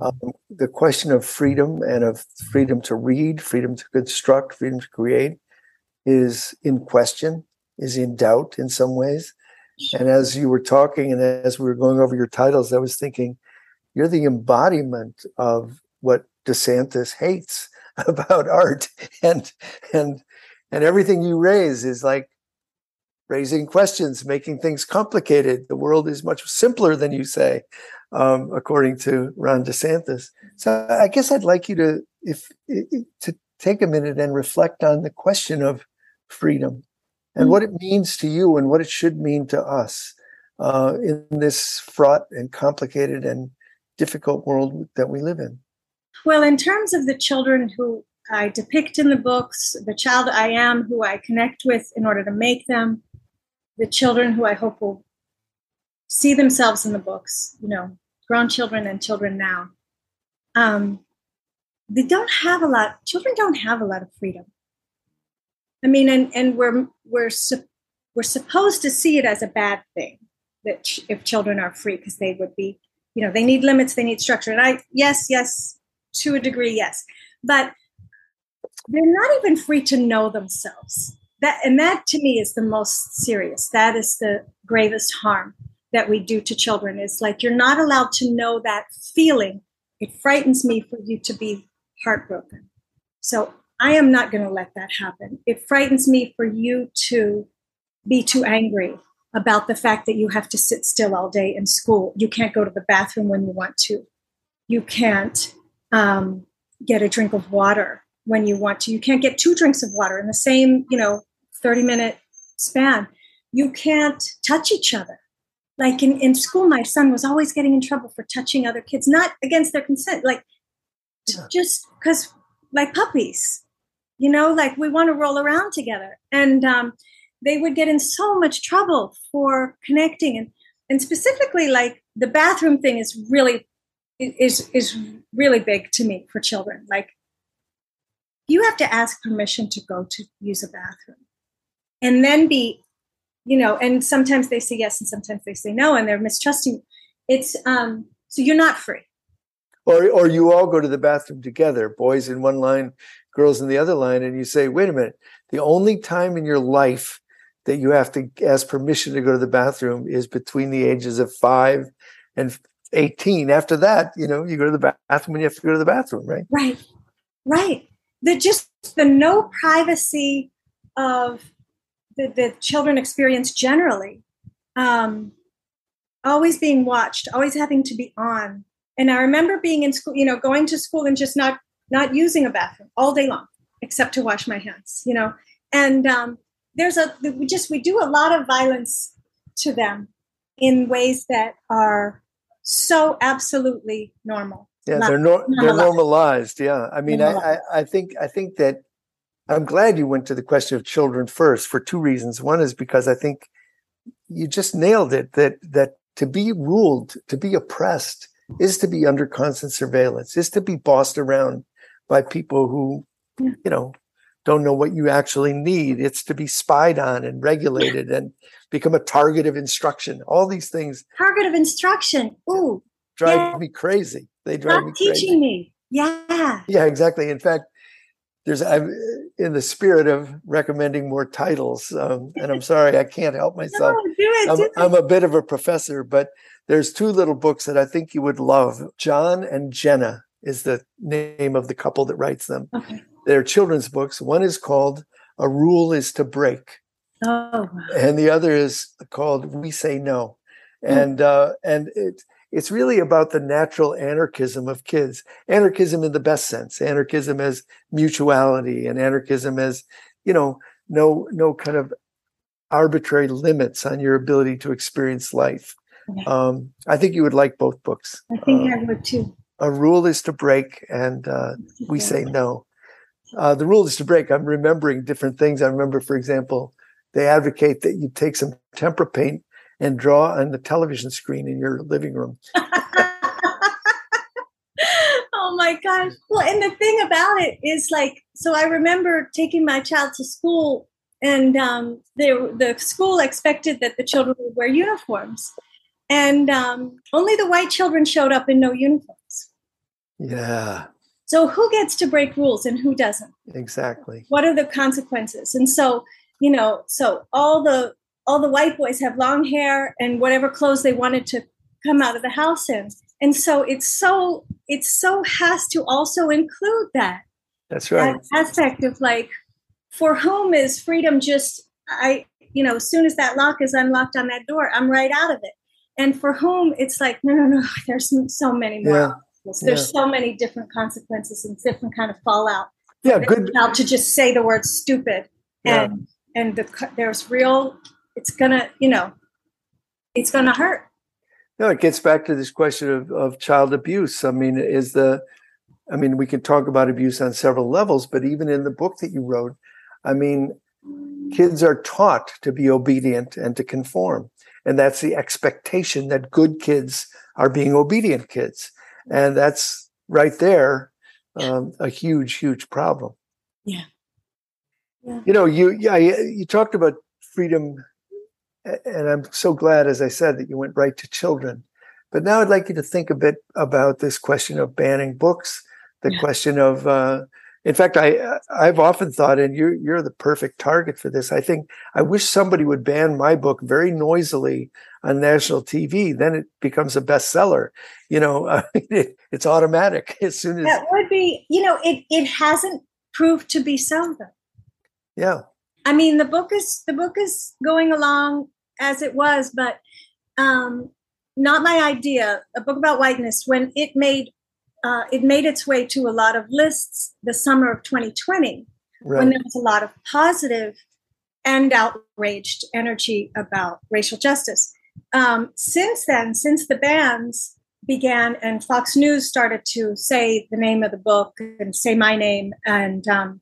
Um, the question of freedom and of freedom to read, freedom to construct, freedom to create is in question, is in doubt in some ways. And as you were talking and as we were going over your titles, I was thinking, you're the embodiment of what DeSantis hates about art. And and and everything you raise is like raising questions, making things complicated. The world is much simpler than you say um, according to Ron DeSantis. So I guess I'd like you to, if, to take a minute and reflect on the question of freedom and mm-hmm. what it means to you and what it should mean to us uh, in this fraught and complicated and difficult world that we live in. Well, in terms of the children who I depict in the books, the child I am who I connect with in order to make them, the children who I hope will see themselves in the books, you know, grown children and children now. Um, they don't have a lot children don't have a lot of freedom i mean and and we're we're we're supposed to see it as a bad thing that ch- if children are free because they would be you know they need limits they need structure. And i yes yes to a degree yes. But they're not even free to know themselves. That and that to me is the most serious. That is the gravest harm that we do to children. Is like you're not allowed to know that feeling. It frightens me for you to be heartbroken. So i am not going to let that happen. It frightens me for you to be too angry about the fact that you have to sit still all day in school. You can't go to the bathroom when you want to. You can't um, get a drink of water when you want to. You can't get two drinks of water in the same you know 30 minute span. You can't touch each other. Like in, in school my son was always getting in trouble for touching other kids not against their consent like just because like puppies you know like we want to roll around together. And um, they would get in so much trouble for connecting. And and specifically like the bathroom thing is really is is really big to me for children. Like you have to ask permission to go to use a bathroom. And then be you know and sometimes they say yes and sometimes they say no and they're mistrusting. It's um so you're not free or or you all go to the bathroom together boys in one line girls in the other line and you say wait a minute. The only time in your life that you have to ask permission to go to the bathroom is between the ages of 5 and 18 after that you know you go to the bathroom when you have to go to the bathroom right? Right. Right. The just the no privacy of the, the children experience generally um, always being watched always having to be on and i remember being in school you know going to school and just not not using a bathroom all day long except to wash my hands you know? And um, there's a we just we do a lot of violence to them in ways that are so absolutely normal. Yeah they're no, they're normalized. yeah. I mean I, I i think i think that I'm glad you went to the question of children first for two reasons. One is because I think you just nailed it that that to be ruled, to be oppressed is to be under constant surveillance, is to be bossed around by people who, you know, don't know what you actually need. It's to be spied on and regulated and become a target of instruction. All these things. Target of instruction. Ooh. Drive yeah. me crazy. They drive Not me teaching crazy. me. Yeah. Yeah, exactly. In fact, there's I'm in the spirit of recommending more titles, um, and I'm sorry I can't help myself. No, do it, I'm, do it. I'm a bit of a professor, but there's two little books that I think you would love. John and Jenna is the name of the couple that writes them. Okay. They're children's books. One is called "A Rule Is to Break," Oh, and the other is called "We Say No," and uh, and it it's really about the natural anarchism of kids anarchism in the best sense anarchism as mutuality and anarchism as you know no no kind of arbitrary limits on your ability to experience life um, i think you would like both books I think uh, I would too. a rule is to break and uh, we say no uh, the rule is to break i'm remembering different things i remember for example they advocate that you take some tempera paint and draw on the television screen in your living room. oh my gosh. Well, and the thing about it is like, so I remember taking my child to school, and um, the, the school expected that the children would wear uniforms. And um, only the white children showed up in no uniforms. Yeah. So who gets to break rules and who doesn't? Exactly. What are the consequences? And so, you know, so all the all the white boys have long hair and whatever clothes they wanted to come out of the house in and so it's so it so has to also include that that's right that aspect of like for whom is freedom just i you know as soon as that lock is unlocked on that door i'm right out of it and for whom it's like no no no there's so many more Yeah. there's so many different consequences and different kind of fallout. Yeah good. child to just say the word stupid. Yeah. and and the, there's real it's gonna you know it's gonna hurt. No it gets back to this question of, of child abuse. I mean is the i mean we can talk about abuse on several levels but even in the book that you wrote i mean kids are taught to be obedient and to conform and that's the expectation that good kids are being obedient kids and that's right there um, a huge, huge problem. Yeah. Yeah. You know, you yeah, you talked about freedom, and I'm so glad, as I said, that you went right to children. But now I'd like you to think a bit about this question of banning books, the Yeah. question of. Uh, in fact, I I've often thought, and you're you're the perfect target for this. I think I wish somebody would ban my book very noisily on national TV. Then it becomes a bestseller. You know, it, it's automatic as soon as That would be, you know, it it hasn't proved to be so though. yeah. I mean, the book is the book is going along as it was, but um, not my idea. A book about whiteness when it made uh, it made its way to a lot of lists the summer of 2020 when there was a lot of positive and outraged energy about racial justice. Um, since then, since the bans began and Fox News started to say the name of the book and say my name, and um,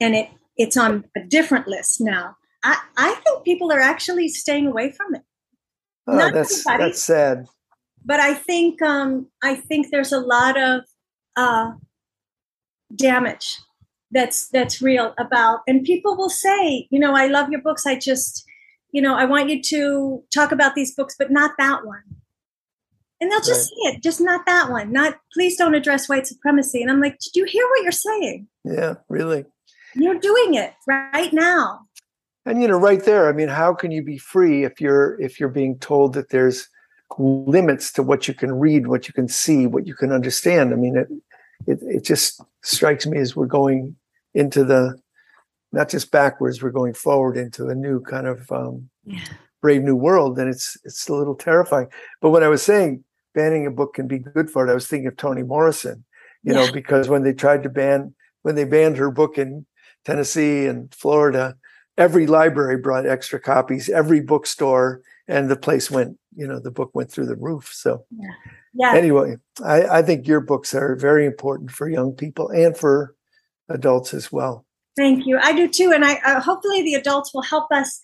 and it it's on a different list now. I, I think people are actually staying away from it. Oh, not that's everybody. that's sad. But I think um, I think there's a lot of uh, damage that's that's real about, and people will say, you know, I love your books. I just, you know, I want you to talk about these books, but not that one. And they'll just say it, just not that one. Not please don't address white supremacy. And I'm like, did you hear what you're saying? Yeah, really. You're doing it right now. And you know, right there, I mean, how can you be free if you're if you're being told that there's limits to what you can read, what you can see, what you can understand? I mean, it it, it just strikes me as we're going into the not just backwards, we're going forward into a new kind of um, Yeah. brave new world, and it's it's a little terrifying. But when I was saying banning a book can be good for it, I was thinking of Toni Morrison, you know, because when they tried to ban when they banned her book in Tennessee and Florida, every library brought extra copies, every bookstore, and the place went, you know, the book went through the roof. So Yeah. anyway, I, I think your books are very important for young people and for adults as well. Thank you. I do too, and I uh, hopefully the adults will help us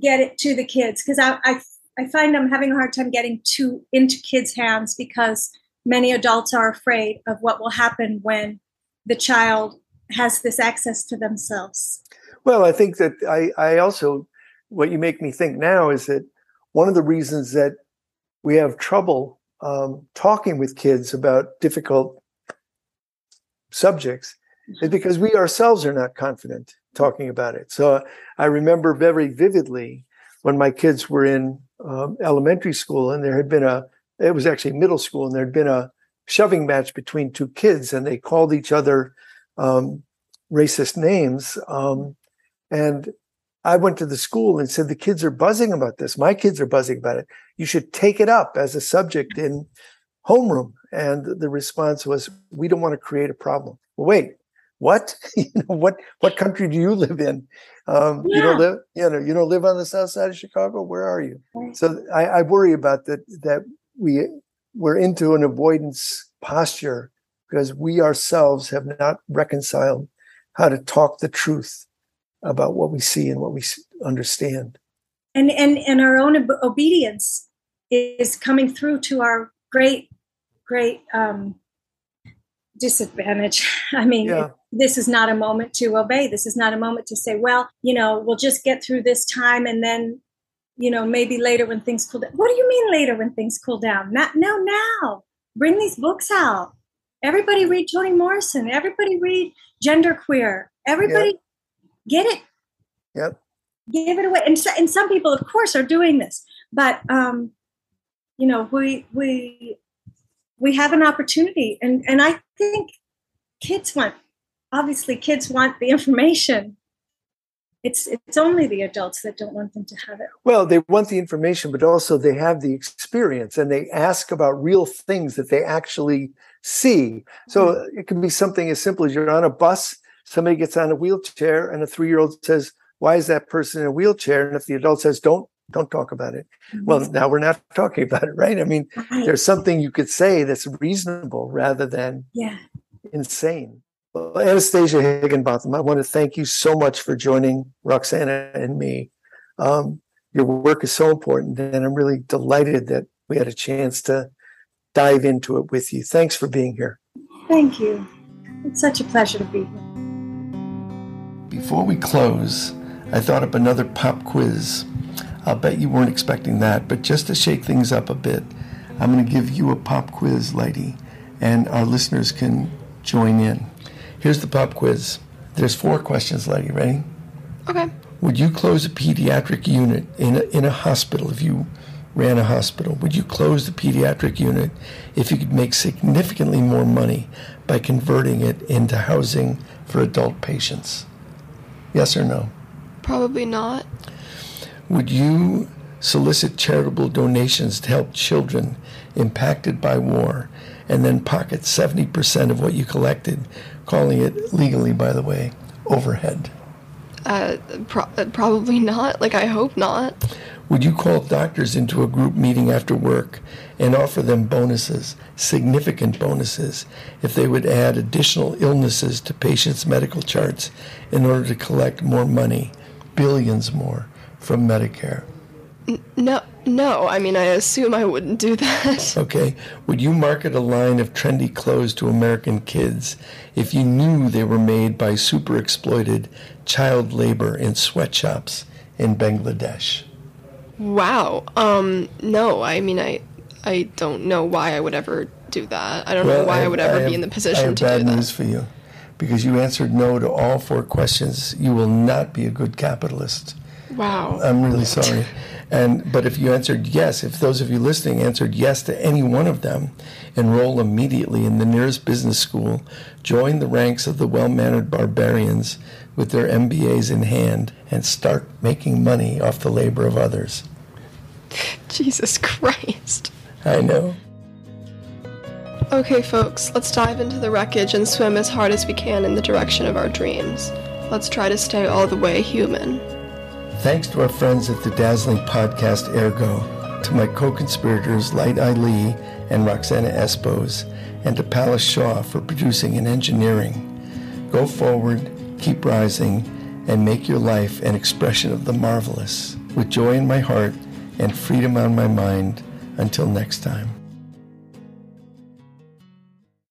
get it to the kids because I, I I find I'm having a hard time getting to into kids' hands because many adults are afraid of what will happen when the child has this access to themselves. Well, I think that I, I also, what you make me think now is that one of the reasons that we have trouble um, talking with kids about difficult subjects is because we ourselves are not confident talking about it. So I remember very vividly when my kids were in um, elementary school and there had been a, it was actually middle school, and there had been a shoving match between two kids and they called each other um, racist names. Um, and I went to the school and said, the kids are buzzing about this. My kids are buzzing about it. You should take it up as a subject in homeroom. And the response was, we don't want to create a problem. Well, wait, what? you know, what what country do you live in? Um, You don't live, you know, you don't live on the south side of Chicago. Where are you? So I, I worry about that. That we we're into an avoidance posture because we ourselves have not reconciled how to talk the truth about what we see and what we understand. and and and our own ob- obedience is coming through to our great great um disadvantage. I mean Yeah. this is not a moment to obey. This is not a moment to say well you know we'll just get through this time and then you know maybe later when things cool down. What do you mean later when things cool down? Not no now. Bring these books out. Everybody read toni morrison. Everybody read genderqueer. Everybody get it. Yep. give it away. And, so, and some people of course are doing this but um you know we we we have an opportunity. And and i think kids want obviously kids want the information. It's it's only the adults that don't want them to have it. Well, they want the information, but also they have the experience and they ask about real things that they actually see. So it can be something as simple as you're on a bus, somebody gets on a wheelchair, and a three year old says, Why is that person in a wheelchair? And if the adult says, Don't, don't talk about it. Well, now we're not talking about it, right? I mean, Right. there's something you could say that's reasonable rather than yeah insane. Well, Anastasia Higginbotham, I want to thank you so much for joining Roxana and me. Um, your work is so important, and I'm really delighted that we had a chance to dive into it with you. Thanks for being here. thank you It's such a pleasure to be here. Before we close, I thought up another pop quiz. I'll bet you weren't expecting that, but just to shake things up a bit, I'm going to give you a pop quiz, lady, and our listeners can join in. Here's the pop quiz. There's four questions, lady. Ready? Okay. Would you close a pediatric unit in a, in a hospital if you ran a hospital? Would you close the pediatric unit if you could make significantly more money by converting it into housing for adult patients? Yes or no? Probably not. Would you solicit charitable donations to help children impacted by war and then pocket 70% of what you collected, calling it legally, by the way, overhead? Uh, pro- uh, probably not. Like, I hope not. Would you call doctors into a group meeting after work and offer them bonuses, significant bonuses, if they would add additional illnesses to patients' medical charts in order to collect more money, billions more, from Medicare? No, no. I mean, I assume I wouldn't do that. Okay. Would you market a line of trendy clothes to American kids if you knew they were made by super exploited child labor in sweatshops in Bangladesh? Wow. Um, no. I mean, I, I don't know why I would ever do that. I don't know why I, have- would ever have- be in the I position to bad do that. news for you. Because you answered no to all four questions, you will not be a good capitalist. Wow. I'm really sorry. And but if you answered yes, if those of you listening answered yes to any one of them, enroll immediately in the nearest business school, join the ranks of the well-mannered barbarians with their MBAs in hand, and start making money off the labor of others. Jesus Christ. I know. Okay, folks, let's dive into the wreckage and swim as hard as we can in the direction of our dreams. Let's try to stay all the way human. Thanks to our friends at the dazzling podcast Ergo, to my co-conspirators Light Eye Lee and Roxana Espos, and to Palace Shaw for producing and engineering. Go forward, keep rising, and make your life an expression of the marvelous. With joy in my heart and freedom on my mind. Until next time.